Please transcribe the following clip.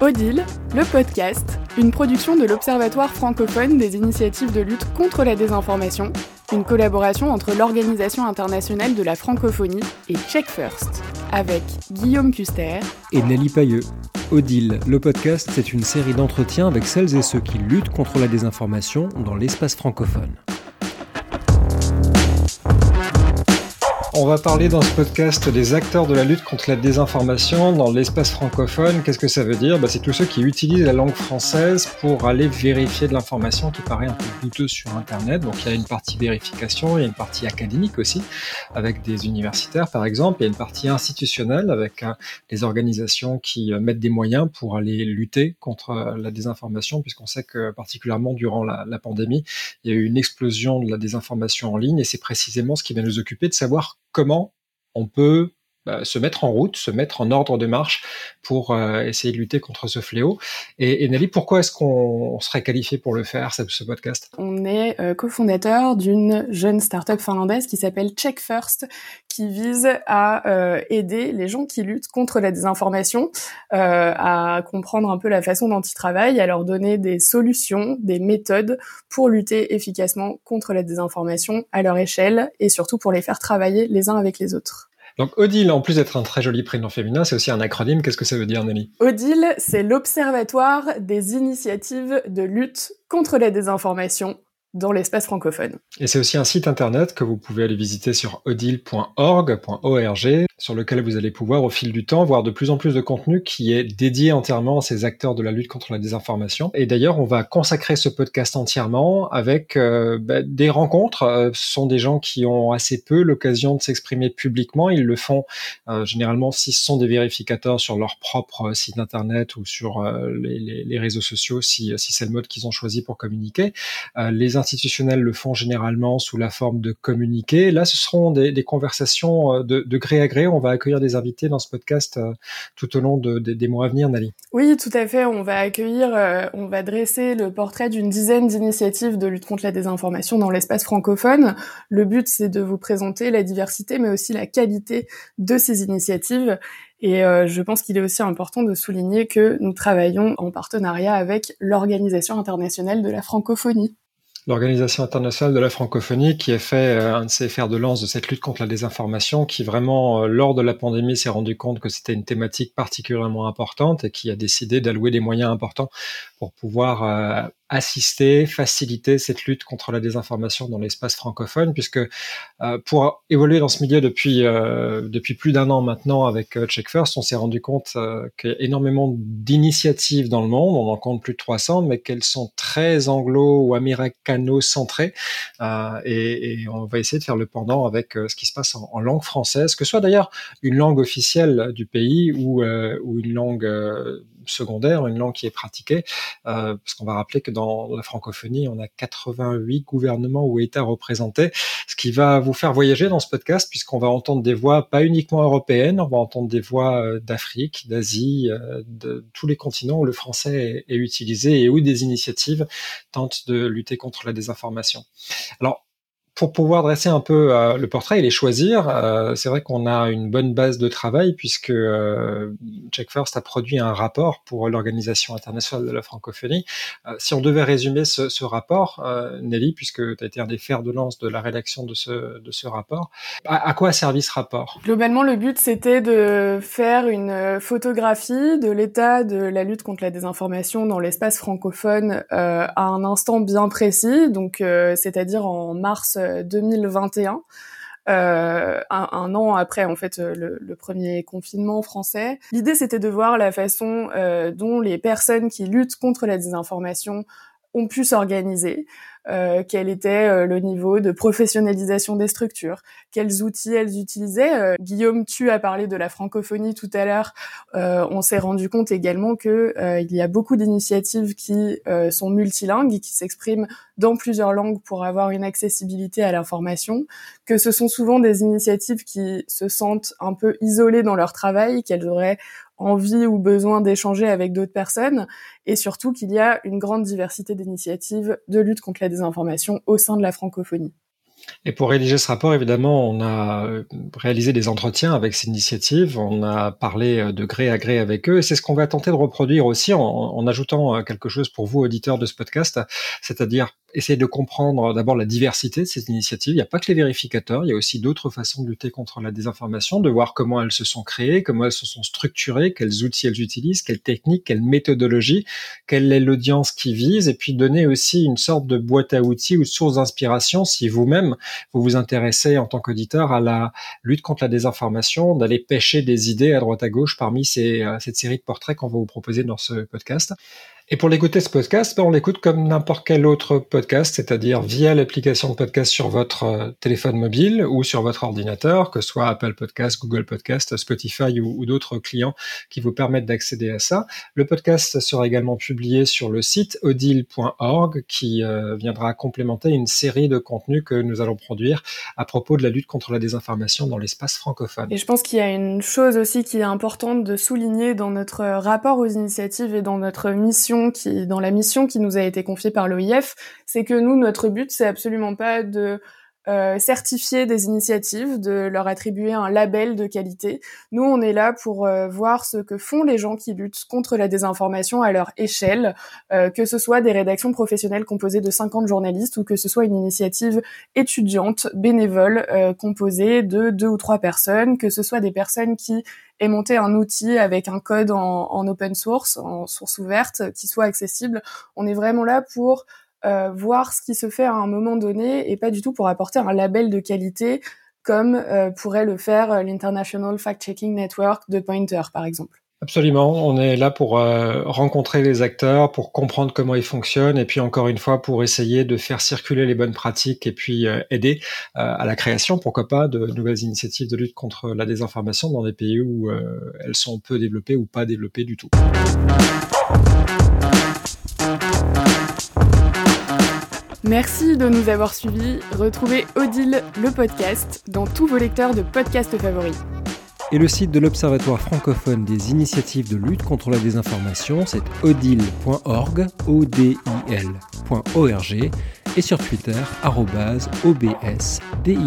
Odile, le podcast, une production de l'Observatoire francophone des initiatives de lutte contre la désinformation, une collaboration entre l'Organisation internationale de la francophonie et Check First, avec Guillaume Custer et Nelly Pailleux. Odile, le podcast, c'est une série d'entretiens avec celles et ceux qui luttent contre la désinformation dans l'espace francophone. On va parler dans ce podcast des acteurs de la lutte contre la désinformation dans l'espace francophone. Qu'est-ce que ça veut dire? Bah, C'est tous ceux qui utilisent la langue française pour aller vérifier de l'information qui paraît un peu douteuse sur Internet. Donc il y a une partie vérification, il y a une partie académique aussi, avec des universitaires par exemple, il y a une partie institutionnelle avec euh, des organisations qui euh, mettent des moyens pour aller lutter contre euh, la désinformation, puisqu'on sait que particulièrement durant la, la pandémie, il y a eu une explosion de la désinformation en ligne et c'est précisément ce qui va nous occuper de savoir comment on peut se mettre en route, se mettre en ordre de marche pour euh, essayer de lutter contre ce fléau. Et, Nelly, pourquoi est-ce qu'on serait qualifié pour le faire, ce, ce podcast? On est euh, cofondateur d'une jeune start-up finlandaise qui s'appelle Check First, qui vise à euh, aider les gens qui luttent contre la désinformation à comprendre un peu la façon dont ils travaillent, à leur donner des solutions, des méthodes pour lutter efficacement contre la désinformation à leur échelle et surtout pour les faire travailler les uns avec les autres. Donc Odile, en plus d'être un très joli prénom féminin, c'est aussi un acronyme. Qu'est-ce que ça veut dire, Nelly? Odile, c'est l'Observatoire des initiatives de lutte contre la désinformation dans l'espace francophone. Et c'est aussi un site internet que vous pouvez aller visiter sur odile.org, sur lequel vous allez pouvoir au fil du temps voir de plus en plus de contenu qui est dédié entièrement à ces acteurs de la lutte contre la désinformation. Et d'ailleurs, on va consacrer ce podcast entièrement avec euh, bah, des rencontres. Euh, ce sont des gens qui ont assez peu l'occasion de s'exprimer publiquement. Ils le font euh, généralement si ce sont des vérificateurs sur leur propre site internet ou sur les, réseaux sociaux, si, c'est le mode qu'ils ont choisi pour communiquer. Institutionnels le font généralement sous la forme de communiqués. Là, ce seront des, conversations euh, de, gré à gré. On va accueillir des invités dans ce podcast euh, tout au long de, de, des mois à venir, Nali. Oui, tout à fait. On va accueillir, euh, on va dresser le portrait d'une dizaine d'initiatives de lutte contre la désinformation dans l'espace francophone. Le but, c'est de vous présenter la diversité, mais aussi la qualité de ces initiatives. Et je pense qu'il est aussi important de souligner que nous travaillons en partenariat avec l'Organisation internationale de la francophonie l'Organisation internationale de la francophonie qui a fait euh, un de ses fers de lance de cette lutte contre la désinformation, qui vraiment, euh, lors de la pandémie, s'est rendu compte que c'était une thématique particulièrement importante et qui a décidé d'allouer des moyens importants pour pouvoir euh, assister, faciliter cette lutte contre la désinformation dans l'espace francophone, puisque euh, pour évoluer dans ce milieu depuis euh, depuis plus d'un an maintenant avec euh, Check First, on s'est rendu compte euh, qu'il y a énormément d'initiatives dans le monde, on en compte plus de 300, mais qu'elles sont très anglo ou américano-centrées, euh, et, et, on va essayer de faire le pendant avec ce qui se passe en, en, langue française, que ce soit d'ailleurs une langue officielle du pays ou, ou une langue secondaire, une langue qui est pratiquée, euh, parce qu'on va rappeler que dans la francophonie, on a 88 gouvernements ou États représentés, ce qui va vous faire voyager dans ce podcast, puisqu'on va entendre des voix pas uniquement européennes, on va entendre des voix euh, d'Afrique, d'Asie, euh, de tous les continents où le français est, est utilisé et où des initiatives tentent de lutter contre la désinformation. Alors, pour pouvoir dresser un peu euh, le portrait et les choisir, euh, c'est vrai qu'on a une bonne base de travail puisque euh, Check First a produit un rapport pour l'Organisation internationale de la francophonie. Euh, si on devait résumer ce, rapport, Nelly, puisque tu as été un des fers de lance de la rédaction de ce, de ce rapport, à, à quoi a servi ce rapport? Globalement, le but, c'était de faire une photographie de l'état de la lutte contre la désinformation dans l'espace francophone à un instant bien précis, donc c'est-à-dire en mars 2021. Euh, un, un, an après en fait le, le premier confinement français. L'idée c'était de voir la façon euh, dont les personnes qui luttent contre la désinformation ont pu s'organiser, euh, quel était euh, le niveau de professionnalisation des structures, quels outils elles utilisaient. Euh, Guillaume, tu as parlé de la francophonie tout à l'heure. Euh, on s'est rendu compte également que euh, il y a beaucoup d'initiatives qui sont multilingues et qui s'expriment dans plusieurs langues pour avoir une accessibilité à l'information, que ce sont souvent des initiatives qui se sentent un peu isolées dans leur travail, qu'elles auraient envie ou besoin d'échanger avec d'autres personnes, et surtout qu'il y a une grande diversité d'initiatives de lutte contre la désinformation au sein de la francophonie. Et pour rédiger ce rapport, évidemment, on a euh, réalisé des entretiens avec ces initiatives, on a parlé euh, de gré à gré avec eux, et c'est ce qu'on va tenter de reproduire aussi en, ajoutant euh, quelque chose pour vous, auditeurs de ce podcast, c'est-à-dire essayer de comprendre d'abord la diversité de ces initiatives. Il n'y a pas que les vérificateurs, il y a aussi d'autres façons de lutter contre la désinformation, de voir comment elles se sont créées, comment elles se sont structurées, quels outils elles utilisent, quelles techniques, quelles méthodologies, quelle est l'audience qui vise, et puis donner aussi une sorte de boîte à outils ou source d'inspiration si vous-même vous vous intéressez en tant qu'auditeur à la lutte contre la désinformation, d'aller pêcher des idées à droite à gauche parmi ces, euh, cette série de portraits qu'on va vous proposer dans ce podcast. Et pour l'écouter ce podcast, ben, on l'écoute comme n'importe quel autre podcast, c'est-à-dire via l'application de podcast sur votre euh, téléphone mobile ou sur votre ordinateur, que ce soit Apple Podcast, Google Podcast, Spotify ou, d'autres clients qui vous permettent d'accéder à ça. Le podcast sera également publié sur le site odile.org qui euh, viendra complémenter une série de contenus que nous allons produire à propos de la lutte contre la désinformation dans l'espace francophone. Et je pense qu'il y a une chose aussi qui est importante de souligner dans notre rapport aux initiatives et dans notre mission qui, dans la mission qui nous a été confiée par l'OIF, c'est que nous, notre but, c'est absolument pas de euh, certifier des initiatives, de leur attribuer un label de qualité. Nous, on est là pour euh, voir ce que font les gens qui luttent contre la désinformation à leur échelle, euh, que ce soit des rédactions professionnelles composées de 50 journalistes ou que ce soit une initiative étudiante, bénévole, composée de deux ou trois personnes, que ce soit des personnes qui aient monté un outil avec un code en, en open source, en source ouverte, qui soit accessible. On est vraiment là pour euh, voir ce qui se fait à un moment donné et pas du tout pour apporter un label de qualité comme euh, pourrait le faire euh, l'International Fact-Checking Network de Pointer, par exemple. Absolument, on est là pour rencontrer les acteurs, pour comprendre comment ils fonctionnent, et puis encore une fois pour essayer de faire circuler les bonnes pratiques et puis aider à la création, pourquoi pas, de nouvelles initiatives de lutte contre la désinformation dans des pays où elles sont peu développées ou pas développées du tout. Merci de nous avoir suivis. Retrouvez Odile, le podcast, dans tous vos lecteurs de podcasts favoris. Et le site de l'Observatoire francophone des initiatives de lutte contre la désinformation, c'est odile.org, o d i et sur Twitter, obsdil.